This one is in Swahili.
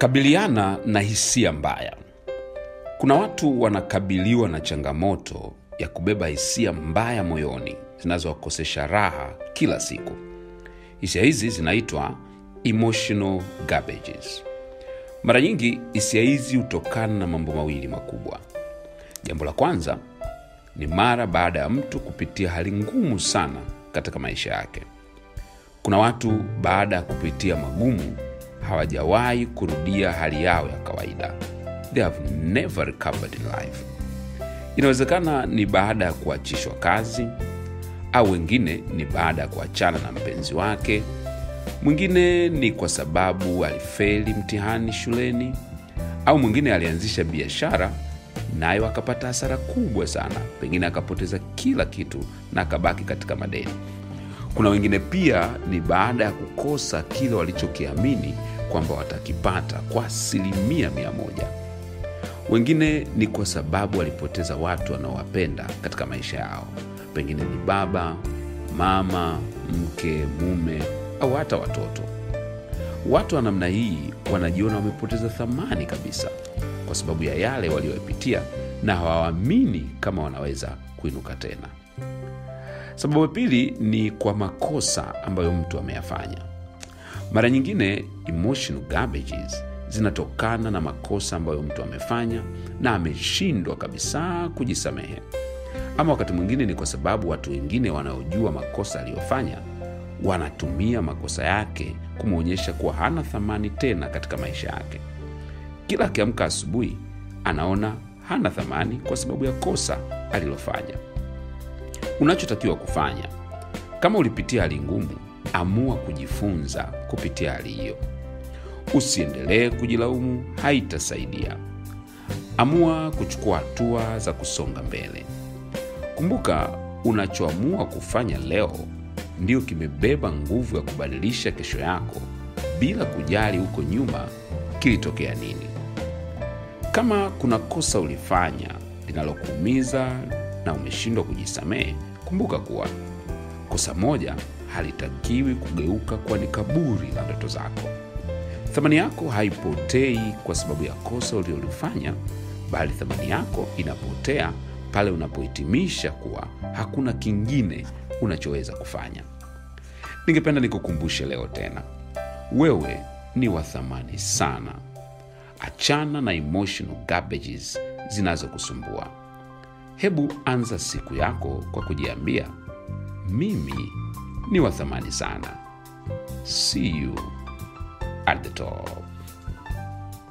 Kabiliana na hisia mbaya. Kuna watu wanakabiliwa na changamoto ya kubeba hisia mbaya moyoni zinazowakosesha raha kila siku. Hisia hizi zinaitwa emotional garbages. Mara nyingi hisia hizi hutokana na mambo mawili makubwa. Jambo la kwanza ni mara baada ya mtu kupitia hali ngumu sana katika maisha yake. Kuna watu baada ya kupitia magumu hawajawahi kurudia hali yao ya kawaida. They have never recovered in life. Inawezekana ni baada ya kuachishwa kazi, au wengine ni baada ya kuachana na mpenzi wake. Mwingine ni kwa sababu alifeli mtihani shuleni, au mwingine alianzisha biashara nayo akapata hasara kubwa sana, pengine akapoteza kila kitu na akabaki katika madeni. Kuna wengine pia ni baada ya kukosa kile walichokiamini kwamba watakipata kwa asilimia mia moja. Wengine ni kwa sababu walipoteza watu wanaowapenda katika maisha yao, pengine ni baba, mama, mke, mume au hata watoto. Watu wa namna hii wanajiona wamepoteza thamani kabisa kwa sababu ya yale waliopitia na hawaamini kama wanaweza kuinuka tena. Sababu ya pili ni kwa makosa ambayo mtu ameyafanya. Mara nyingine emotional garbages zinatokana na makosa ambayo mtu amefanya na ameshindwa kabisa kujisamehe, ama wakati mwingine ni kwa sababu watu wengine wanaojua makosa aliyofanya wanatumia makosa yake kumwonyesha kuwa hana thamani tena katika maisha yake. Kila akiamka asubuhi anaona hana thamani kwa sababu ya kosa alilofanya. Unachotakiwa kufanya kama ulipitia hali ngumu, amua kujifunza kupitia hali hiyo. Usiendelee kujilaumu, haitasaidia. Amua kuchukua hatua za kusonga mbele. Kumbuka, unachoamua kufanya leo ndio kimebeba nguvu ya kubadilisha kesho yako, bila kujali huko nyuma kilitokea nini. Kama kuna kosa ulifanya linalokuumiza na umeshindwa kujisamehe, kumbuka kuwa kosa moja halitakiwi kugeuka kuwa ni kaburi la ndoto zako. Thamani yako haipotei kwa sababu ya kosa uliolifanya, bali thamani yako inapotea pale unapohitimisha kuwa hakuna kingine unachoweza kufanya. Ningependa nikukumbushe leo tena, wewe ni wa thamani sana. Achana na emotional garbages zinazokusumbua. Hebu anza siku yako kwa kujiambia, mimi ni wa thamani sana. See you at the top.